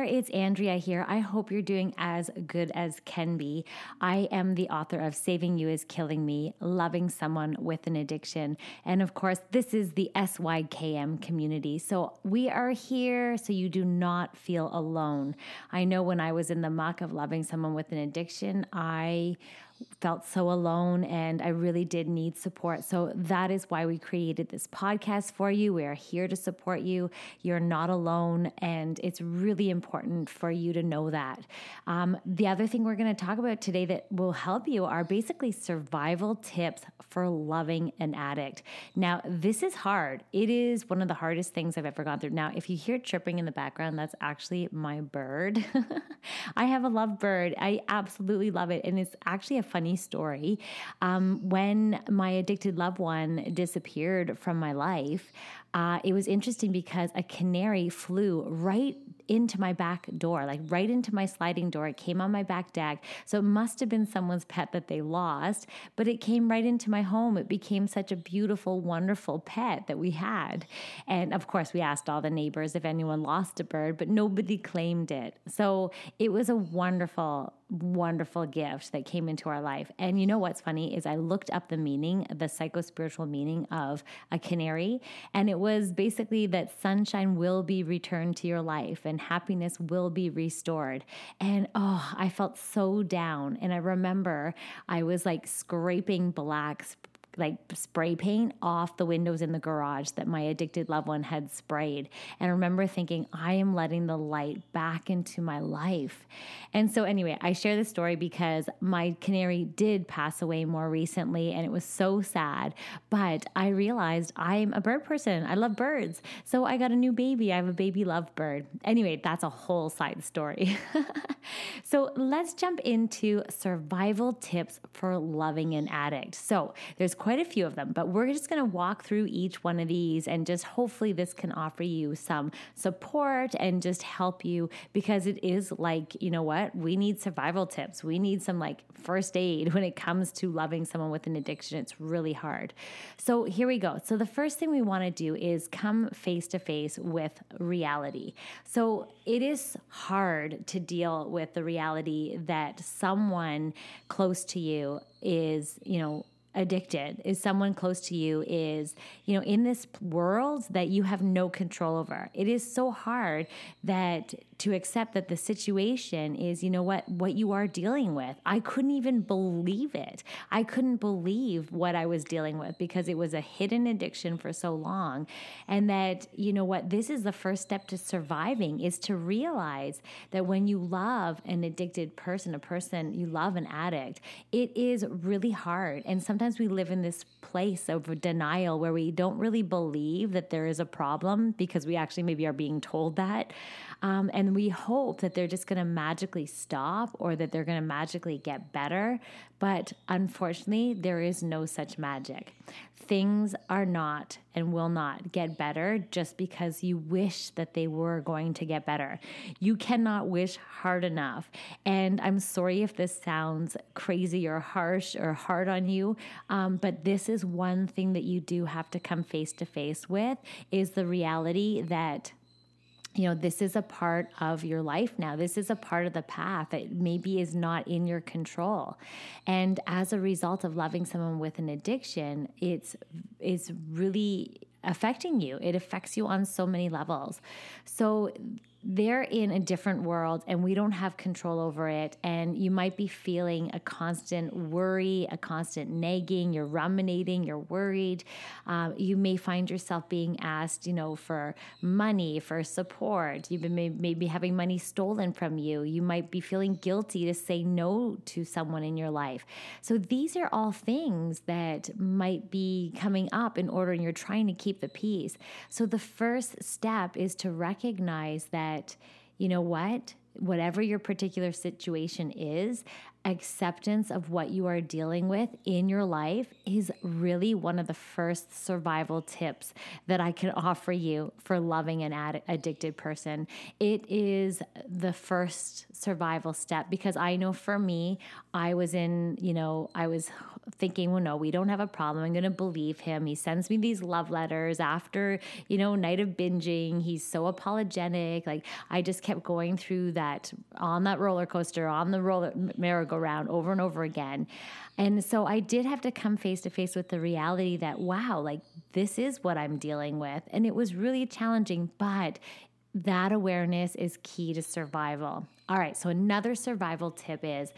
There, it's Andrea here. I hope you're doing as good as can be. I am the author of Saving You is Killing Me, Loving Someone with an Addiction. And of course, this is the SYKM community. So we are here so you do not feel alone. I know when I was in the muck of loving someone with an addiction, I felt so alone and I really did need support. So that is why we created this podcast for you. We are here to support you. You're not alone, and it's really important for you to know that. Um, the other thing we're going to talk about today that will help you are basically survival tips for loving an addict. Now, this is hard. It is one of the hardest things I've ever gone through. Now, if you hear chirping in the background, that's actually my bird. I have a love bird. I absolutely love it. And it's actually a funny story. Um, when my addicted loved one disappeared from my life, uh, it was interesting because a canary flew right into my back door, like right into my sliding door. It came on my back deck. So it must have been someone's pet that they lost, but it came right into my home. It became such a beautiful, wonderful pet that we had. And of course, we asked all the neighbors if anyone lost a bird, but nobody claimed it. So it was a wonderful, wonderful gift that came into our life. And you know what's funny is I looked up the meaning, the psycho spiritual meaning of a canary, and it was basically that sunshine will be returned to your life and happiness will be restored. And oh, I felt so down. And I remember I was like scraping black like spray paint off the windows in the garage that my addicted loved one had sprayed. And I remember thinking, I am letting the light back into my life. And so, anyway, I share this story because my canary did pass away more recently and it was so sad. But I realized I'm a bird person. I love birds. So I got a new baby. I have a baby love bird. Anyway, that's a whole side story. so let's jump into survival tips for loving an addict. So there's quite a few of them, but we're just going to walk through each one of these and just hopefully this can offer you some support and just help you because it is like, you know what? We need survival tips. We need some like first aid when it comes to loving someone with an addiction. It's really hard. So here we go. So the first thing we want to do is come face to face with reality. So it is hard to deal with the reality that someone close to you is, you know, addicted is someone close to you is you know in this world that you have no control over. It is so hard that to accept that the situation is, you know what, what you are dealing with. I couldn't even believe it. I couldn't believe what I was dealing with because it was a hidden addiction for so long. And that, you know what, this is the first step to surviving is to realize that when you love an addicted person, a person you love an addict, it is really hard. And sometimes we live in this place of denial where we don't really believe that there is a problem because we actually maybe are being told that. Um, and we hope that they're just going to magically stop or that they're going to magically get better. But unfortunately, there is no such magic. Things are not and will not get better just because you wish that they were going to get better. You cannot wish hard enough. And I'm sorry if this sounds crazy or harsh or hard on you, um, but this is one thing that you do have to come face to face with is the reality that you know, this is a part of your life now. This is a part of the path that maybe is not in your control. And as a result of loving someone with an addiction, it's it's really affecting you. It affects you on so many levels. So they're in a different world and we don't have control over it. And you might be feeling a constant worry, a constant nagging, you're ruminating, you're worried. Um, you may find yourself being asked, you know, for money, for support. You've been maybe having money stolen from you. You might be feeling guilty to say no to someone in your life. So these are all things that might be coming up in order and you're trying to keep the peace. So the first step is to recognize that that, you know what, whatever your particular situation is, acceptance of what you are dealing with in your life is really one of the first survival tips that I can offer you for loving an ad- addicted person. It is the first survival step because I know for me, I was in, you know, I was thinking, well, no, we don't have a problem. I'm going to believe him. He sends me these love letters after, you know, night of binging. He's so apologetic. Like I just kept going through that on that roller coaster, on the roller merry go round over and over again. And so I did have to come face to face with the reality that, wow, like this is what I'm dealing with. And it was really challenging, but that awareness is key to survival. All right, so another survival tip is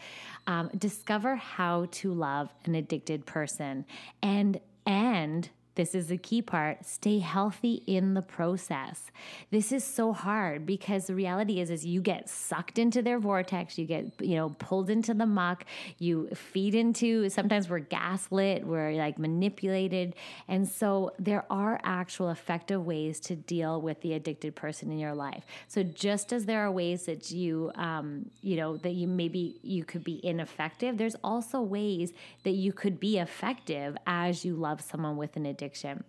um, discover how to love an addicted person and and this is the key part. Stay healthy in the process. This is so hard because the reality is is you get sucked into their vortex you get you know pulled into the muck you feed into sometimes we're gaslit we're like manipulated. And so there are actual effective ways to deal with the addicted person in your life. So just as there are ways that you um, you know that you maybe you could be ineffective there's also ways that you could be effective as you love someone with an addiction addiction.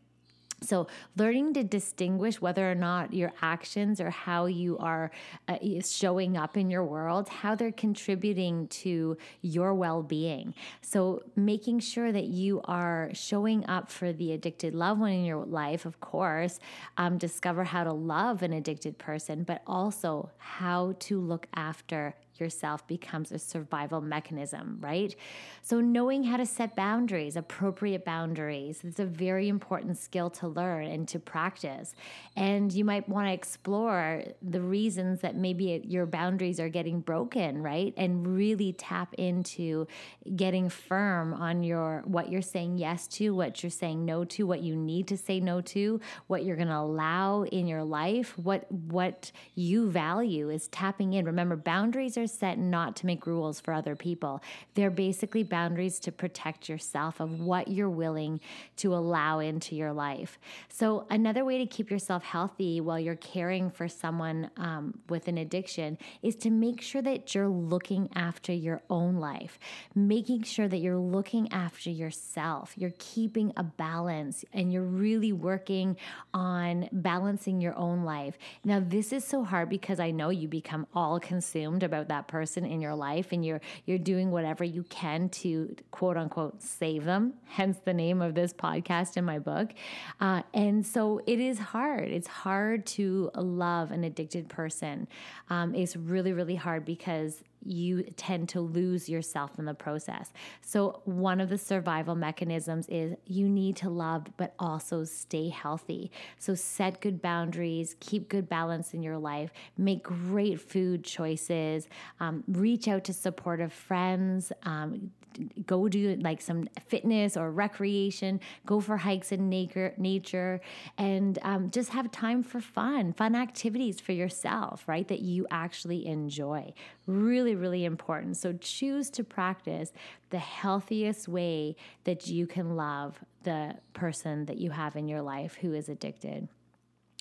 So, learning to distinguish whether or not your actions or how you are uh, showing up in your world, how they're contributing to your well being. So, making sure that you are showing up for the addicted loved one in your life, of course, um, discover how to love an addicted person, but also how to look after yourself becomes a survival mechanism, right? So, knowing how to set boundaries, appropriate boundaries, it's a very important skill to learn and to practice. And you might want to explore the reasons that maybe your boundaries are getting broken, right? And really tap into getting firm on your what you're saying yes to, what you're saying no to, what you need to say no to, what you're going to allow in your life, what what you value is tapping in. Remember, boundaries are are set not to make rules for other people. They're basically boundaries to protect yourself of what you're willing to allow into your life. So, another way to keep yourself healthy while you're caring for someone um, with an addiction is to make sure that you're looking after your own life, making sure that you're looking after yourself, you're keeping a balance, and you're really working on balancing your own life. Now, this is so hard because I know you become all consumed about that that person in your life and you're you're doing whatever you can to quote unquote save them hence the name of this podcast in my book. Uh, and so it is hard. It's hard to love an addicted person. Um, it's really really hard because you tend to lose yourself in the process. So, one of the survival mechanisms is you need to love, but also stay healthy. So, set good boundaries, keep good balance in your life, make great food choices, um, reach out to supportive friends, um, go do like some fitness or recreation, go for hikes in nature, and um, just have time for fun, fun activities for yourself, right? That you actually enjoy. Really, really important. So choose to practice the healthiest way that you can love the person that you have in your life who is addicted.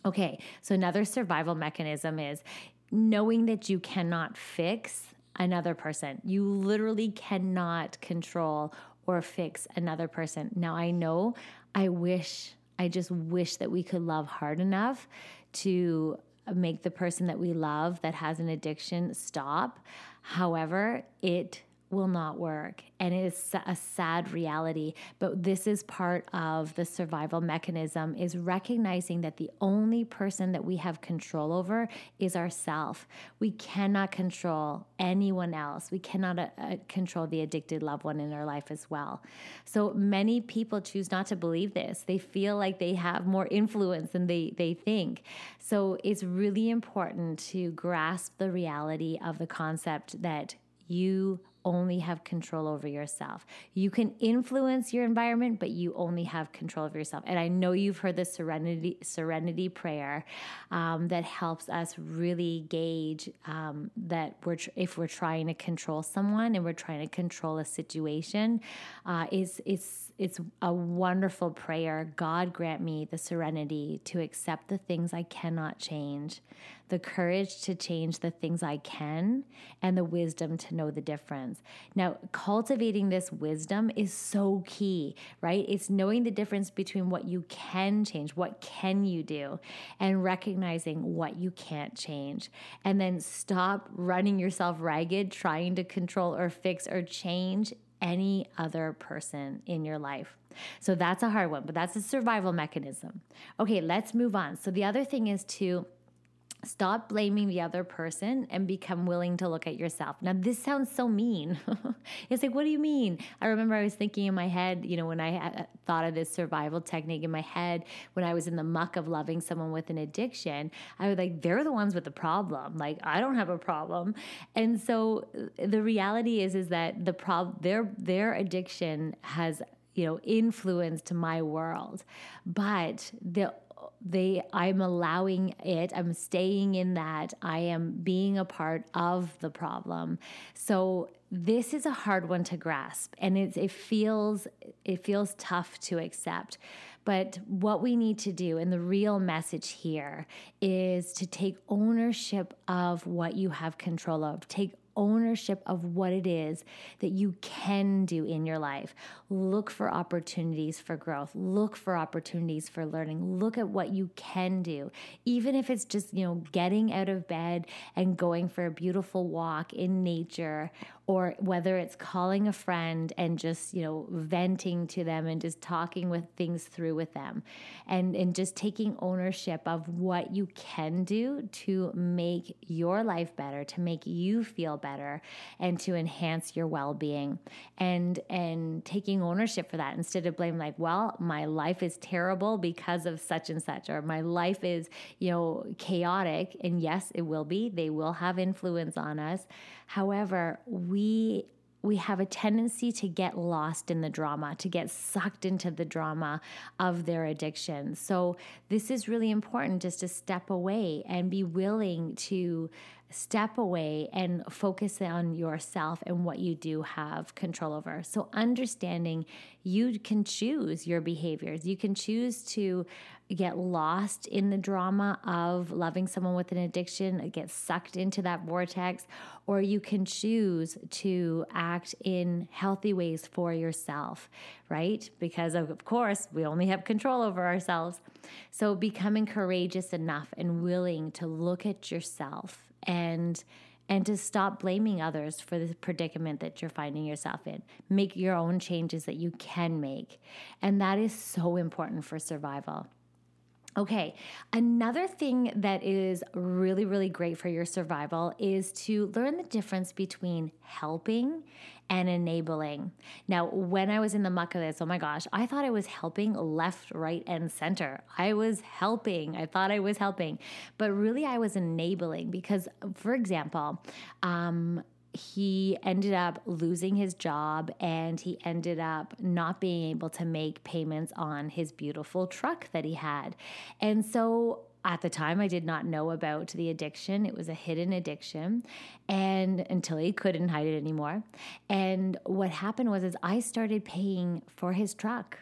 Okay, so another survival mechanism is knowing that you cannot fix another person. You literally cannot control or fix another person. Now, I know I wish, I just wish that we could love hard enough to make the person that we love that has an addiction stop. However, it will not work. And it is a sad reality. But this is part of the survival mechanism is recognizing that the only person that we have control over is ourself. We cannot control anyone else. We cannot uh, uh, control the addicted loved one in our life as well. So many people choose not to believe this. They feel like they have more influence than they, they think. So it's really important to grasp the reality of the concept that you only have control over yourself. You can influence your environment, but you only have control of yourself. And I know you've heard the serenity serenity prayer um, that helps us really gauge um, that we're tr- if we're trying to control someone and we're trying to control a situation. Uh, is it's it's a wonderful prayer. God grant me the serenity to accept the things I cannot change, the courage to change the things I can, and the wisdom to know the difference. Now, cultivating this wisdom is so key, right? It's knowing the difference between what you can change, what can you do, and recognizing what you can't change. And then stop running yourself ragged trying to control or fix or change any other person in your life. So that's a hard one, but that's a survival mechanism. Okay, let's move on. So the other thing is to Stop blaming the other person and become willing to look at yourself. Now, this sounds so mean. it's like, what do you mean? I remember I was thinking in my head, you know, when I uh, thought of this survival technique in my head, when I was in the muck of loving someone with an addiction, I was like, they're the ones with the problem. Like, I don't have a problem. And so uh, the reality is, is that the problem, their, their addiction has you know influenced my world but the they i'm allowing it. I'm staying in that. I am being a part of the problem. So this is a hard one to grasp and it, it feels it feels tough to accept. But what we need to do and the real message here is to take ownership of what you have control of. Take ownership of what it is that you can do in your life. Look for opportunities for growth. Look for opportunities for learning. Look at what you can do. Even if it's just, you know, getting out of bed and going for a beautiful walk in nature or whether it's calling a friend and just, you know, venting to them and just talking with things through with them and, and just taking ownership of what you can do to make your life better, to make you feel better and to enhance your well-being and and taking ownership for that instead of blame like, well, my life is terrible because of such and such or my life is, you know, chaotic and yes, it will be. They will have influence on us. However, we we have a tendency to get lost in the drama, to get sucked into the drama of their addiction. So, this is really important just to step away and be willing to step away and focus on yourself and what you do have control over. So, understanding you can choose your behaviors, you can choose to get lost in the drama of loving someone with an addiction, get sucked into that vortex, or you can choose to act in healthy ways for yourself, right? Because, of course, we only have control over ourselves. So, becoming courageous enough and willing to look at yourself and and to stop blaming others for the predicament that you're finding yourself in. Make your own changes that you can make. And that is so important for survival. Okay, another thing that is really, really great for your survival is to learn the difference between helping and enabling. Now, when I was in the muck of this, oh my gosh, I thought I was helping left, right, and center. I was helping. I thought I was helping, but really I was enabling because, for example, um, he ended up losing his job and he ended up not being able to make payments on his beautiful truck that he had. And so at the time I did not know about the addiction. It was a hidden addiction and until he couldn't hide it anymore. And what happened was is I started paying for his truck.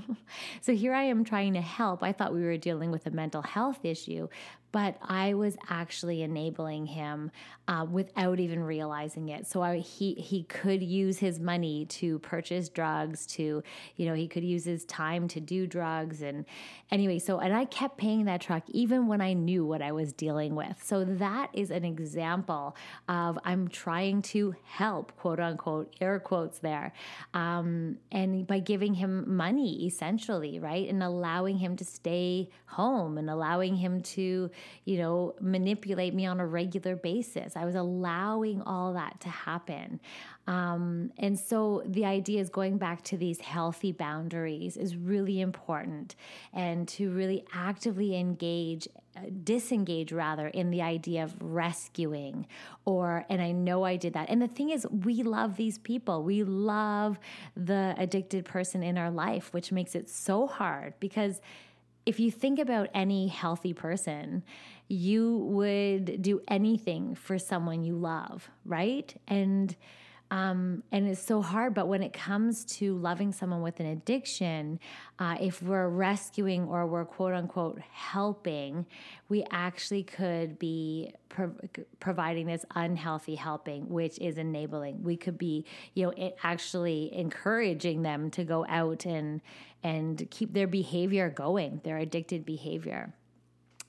so here I am trying to help. I thought we were dealing with a mental health issue, but I was actually enabling him uh, without even realizing it. So I, he he could use his money to purchase drugs, to you know he could use his time to do drugs, and anyway. So and I kept paying that truck even when I knew what I was dealing with. So that is an example of I'm trying to help, quote unquote, air quotes there, um, and by giving him money essentially, right, and allowing him to stay home and allowing him to you know, manipulate me on a regular basis. I was allowing all that to happen. Um, and so the idea is going back to these healthy boundaries is really important and to really actively engage uh, disengage rather in the idea of rescuing or and I know I did that. And the thing is we love these people. We love the addicted person in our life, which makes it so hard because if you think about any healthy person, you would do anything for someone you love, right? And um, and it's so hard. But when it comes to loving someone with an addiction, uh, if we're rescuing or we're quote unquote helping, we actually could be pro- providing this unhealthy helping, which is enabling. We could be, you know, actually encouraging them to go out and and keep their behavior going, their addicted behavior.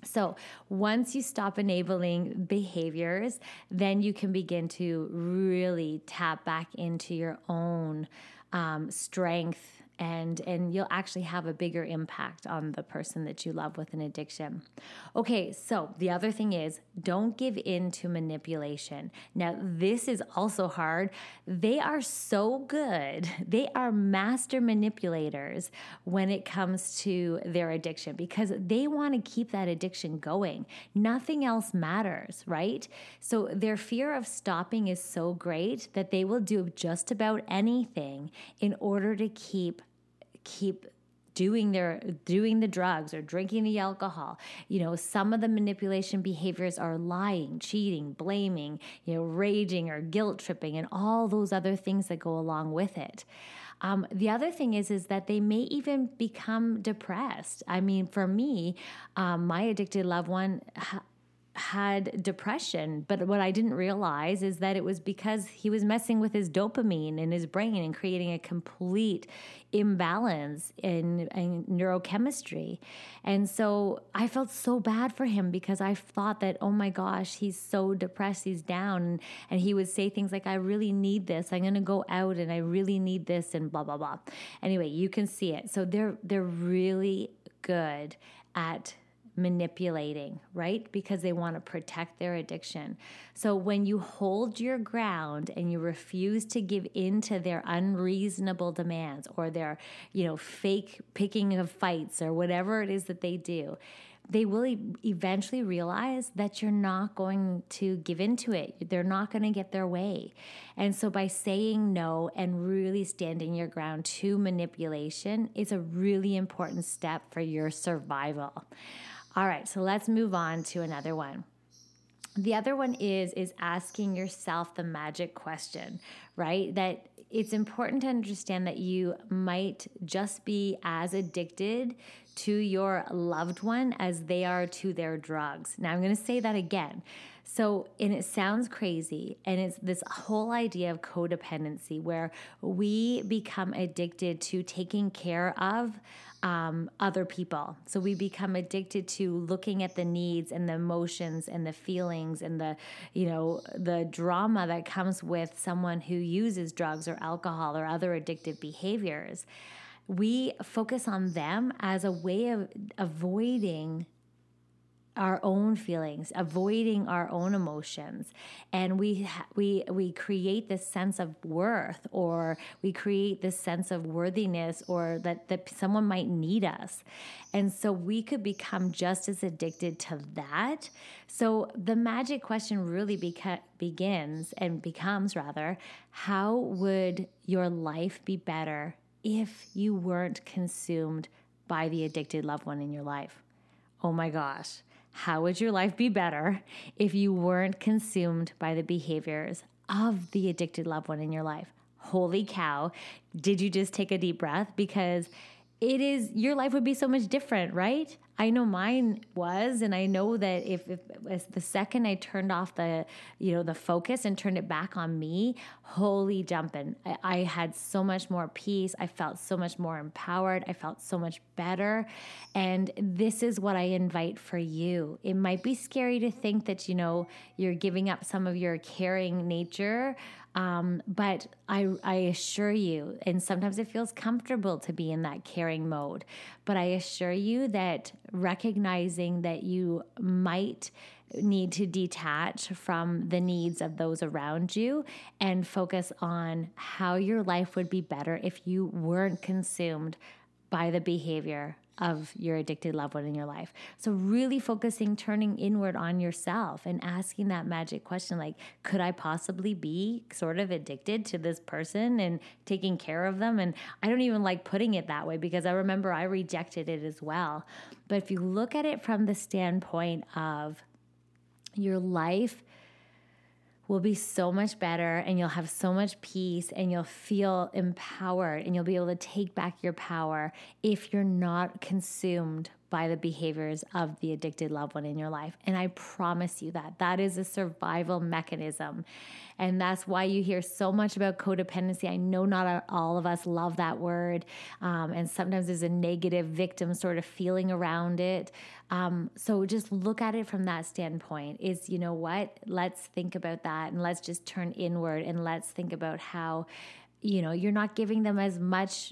So, once you stop enabling behaviors, then you can begin to really tap back into your own um, strength and and you'll actually have a bigger impact on the person that you love with an addiction. Okay, so the other thing is don't give in to manipulation. Now, this is also hard. They are so good. They are master manipulators when it comes to their addiction because they want to keep that addiction going. Nothing else matters, right? So their fear of stopping is so great that they will do just about anything in order to keep keep doing their doing the drugs or drinking the alcohol. You know some of the manipulation behaviors are lying cheating blaming you know raging or guilt tripping and all those other things that go along with it. Um, the other thing is is that they may even become depressed. I mean for me um, my addicted loved one had depression. But what I didn't realize is that it was because he was messing with his dopamine in his brain and creating a complete imbalance in, in, neurochemistry. And so I felt so bad for him because I thought that, oh my gosh, he's so depressed, he's down. And he would say things like, I really need this. I'm going to go out and I really need this and blah, blah, blah. Anyway, you can see it. So they're, they're really good at manipulating, right? Because they want to protect their addiction. So when you hold your ground and you refuse to give in to their unreasonable demands or their, you know, fake picking of fights or whatever it is that they do, they will e- eventually realize that you're not going to give into it. They're not going to get their way. And so, by saying no and really standing your ground to manipulation is a really important step for your survival. All right, so let's move on to another one. The other one is is asking yourself the magic question, right? That it's important to understand that you might just be as addicted to your loved one as they are to their drugs. Now I'm going to say that again. So, and it sounds crazy, and it's this whole idea of codependency where we become addicted to taking care of um, other people. So we become addicted to looking at the needs and the emotions and the feelings and the, you know, the drama that comes with someone who uses drugs or alcohol or other addictive behaviors. We focus on them as a way of avoiding our own feelings, avoiding our own emotions, and we we we create this sense of worth, or we create this sense of worthiness, or that that someone might need us, and so we could become just as addicted to that. So the magic question really beca- begins and becomes rather, how would your life be better if you weren't consumed by the addicted loved one in your life? Oh my gosh how would your life be better if you weren't consumed by the behaviors of the addicted loved one in your life? Holy cow. Did you just take a deep breath? Because it is, your life would be so much different, right? I know mine was, and I know that if, if the second I turned off the, you know, the focus and turned it back on me, holy jumping, I, I had so much more peace. I felt so much more empowered. I felt so much better, and this is what I invite for you. It might be scary to think that you know you're giving up some of your caring nature. Um, but I, I assure you, and sometimes it feels comfortable to be in that caring mode, but I assure you that recognizing that you might need to detach from the needs of those around you and focus on how your life would be better if you weren't consumed by the behavior of your addicted loved one in your life. So, really focusing, turning inward on yourself and asking that magic question like, could I possibly be sort of addicted to this person and taking care of them? And I don't even like putting it that way because I remember I rejected it as well. But if you look at it from the standpoint of your life will be so much better and you'll have so much peace and you'll feel empowered and you'll be able to take back your power if you're not consumed by the behaviors of the addicted loved one in your life. And I promise you that that is a survival mechanism. And that's why you hear so much about codependency. I know not all of us love that word. Um, and sometimes there's a negative victim sort of feeling around it. Um, so just look at it from that standpoint is, you know what? Let's think about that and let's just turn inward and let's think about how you know you're not giving them as much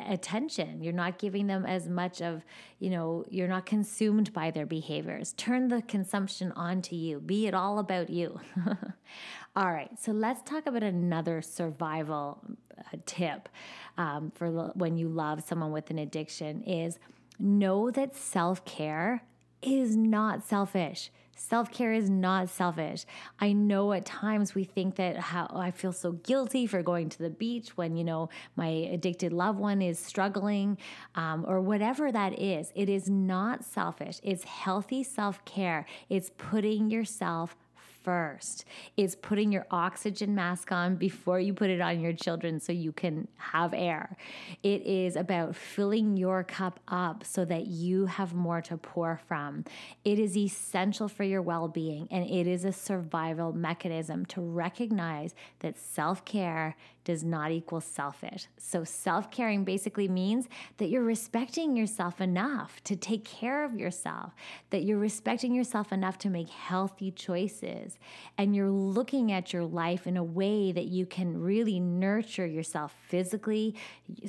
attention. You're not giving them as much of you know you're not consumed by their behaviors. Turn the consumption onto you. Be it all about you. All right so let's talk about another survival uh, tip um, for when you love someone with an addiction is know that self-care is not selfish Self care is not selfish. I know at times we think that how oh, I feel so guilty for going to the beach when, you know, my addicted loved one is struggling um, or whatever that is. It is not selfish. It's healthy self care. It's putting yourself first is putting your oxygen mask on before you put it on your children so you can have air. It is about filling your cup up so that you have more to pour from. It is essential for your well being and it is a survival mechanism to recognize that self care does not equal selfish. So, self caring basically means that you're respecting yourself enough to take care of yourself, that you're respecting yourself enough to make healthy choices, and you're looking at your life in a way that you can really nurture yourself physically,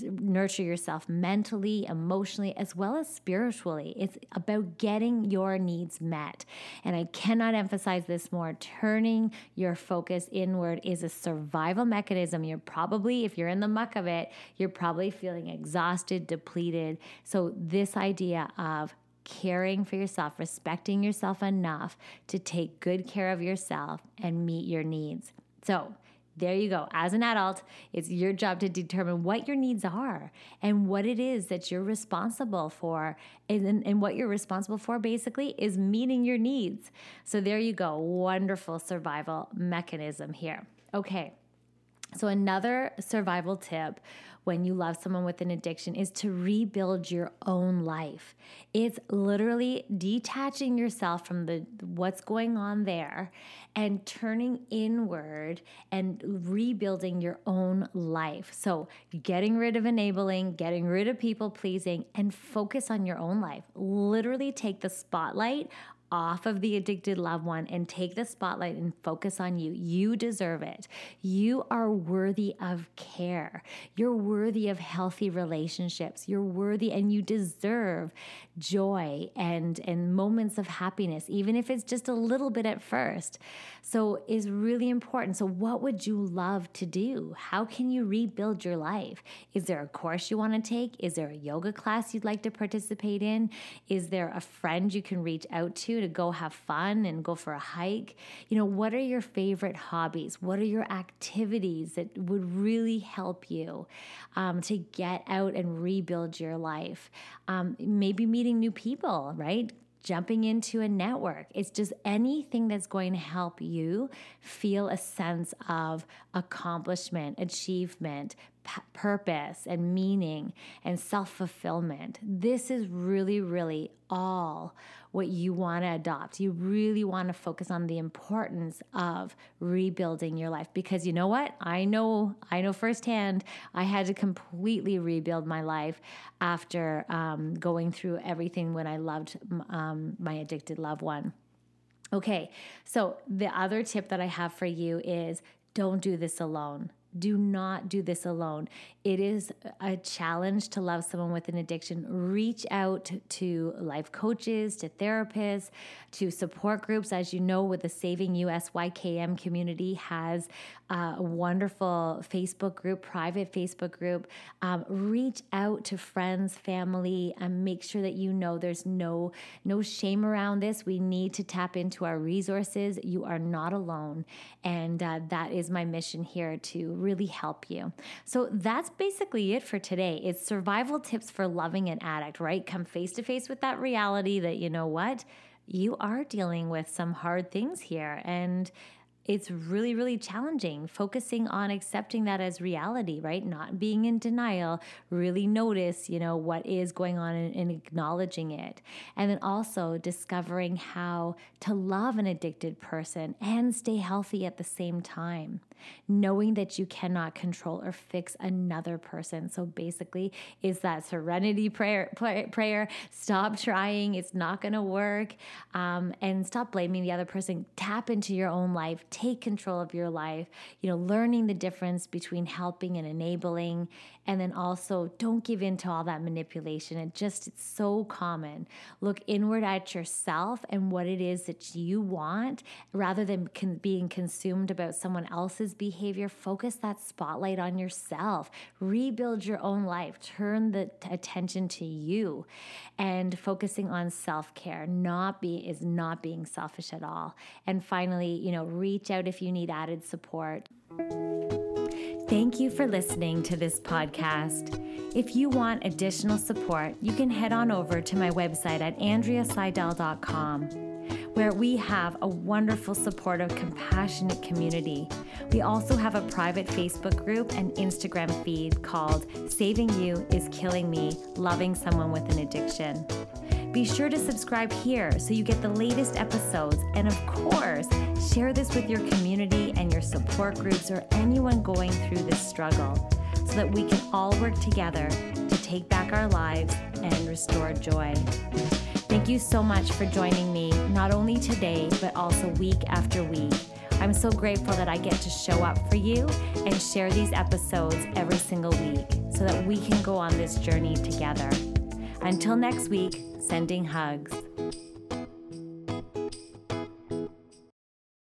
nurture yourself mentally, emotionally, as well as spiritually. It's about getting your needs met. And I cannot emphasize this more. Turning your focus inward is a survival mechanism. You're probably, if you're in the muck of it, you're probably feeling exhausted, depleted. So, this idea of caring for yourself, respecting yourself enough to take good care of yourself and meet your needs. So, there you go. As an adult, it's your job to determine what your needs are and what it is that you're responsible for. And, and what you're responsible for basically is meeting your needs. So there you go. Wonderful survival mechanism here. Okay. So, another survival tip when you love someone with an addiction is to rebuild your own life. It's literally detaching yourself from the what's going on there and turning inward and rebuilding your own life. So, getting rid of enabling, getting rid of people pleasing and focus on your own life. Literally take the spotlight off of the addicted loved one and take the spotlight and focus on you. You deserve it. You are worthy of care. You're worthy of healthy relationships. You're worthy and you deserve joy and and moments of happiness even if it's just a little bit at first. So is really important. So what would you love to do? How can you rebuild your life? Is there a course you want to take? Is there a yoga class you'd like to participate in? Is there a friend you can reach out to to go have fun and go for a hike? You know, what are your favorite hobbies? What are your activities that would really help you um, to get out and rebuild your life? Um, maybe meeting new people, right? jumping into a network. It's just anything that's going to help you feel a sense of accomplishment, achievement, purpose and meaning and self fulfillment. This is really, really all what you want to adopt. You really want to focus on the importance of rebuilding your life because you know what? I know, I know firsthand. I had to completely rebuild my life after um, going through everything when I loved um, my addicted loved one. Okay, so the other tip that I have for you is don't do this alone. Do not do this alone. It is a challenge to love someone with an addiction. Reach out to life coaches, to therapists, to support groups. As you know, with the Saving US YKM community has a wonderful Facebook group, private Facebook group. Um, reach out to friends, family, and make sure that you know there's no no shame around this. We need to tap into our resources. You are not alone, and uh, that is my mission here to really help you. So that's basically it for today. It's survival tips for loving an addict, right? Come face to face with that reality that you know what you are dealing with some hard things here and it's really, really challenging focusing on accepting that as reality, right? Not being in denial, really notice, you know, what is going on and, acknowledging it. And then also discovering how to love an addicted person and stay healthy at the same time knowing that you cannot control or fix another person. So basically, is that serenity prayer, prayer. Stop trying, it's not going to work. Um, and stop blaming the other person. Tap into your own life, take control of your life, you know, learning the difference between helping and enabling. And then also, don't give in to all that manipulation. It just, it's so common. Look inward at yourself and what it is that you want rather than con- being consumed about someone else's behavior, focus that spotlight on yourself. Rebuild your own life. Turn the t- attention to you and focusing on self-care. Not be is not being selfish at all. And finally, you know, reach out if you need added support. Thank you for listening to this podcast. If you want additional support, you can head on over to my website at andreaseydel.com where we have a wonderful, supportive, compassionate community. We also have a private Facebook group and Instagram feed called Saving You is Killing Me Loving Someone with an Addiction. Be sure to subscribe here so you get the latest episodes. And of course, share this with your community and your support groups or anyone going through this struggle so that we can all work together to take back our lives and restore joy. Thank you so much for joining me, not only today, but also week after week. I'm so grateful that I get to show up for you and share these episodes every single week so that we can go on this journey together. Until next week, sending hugs.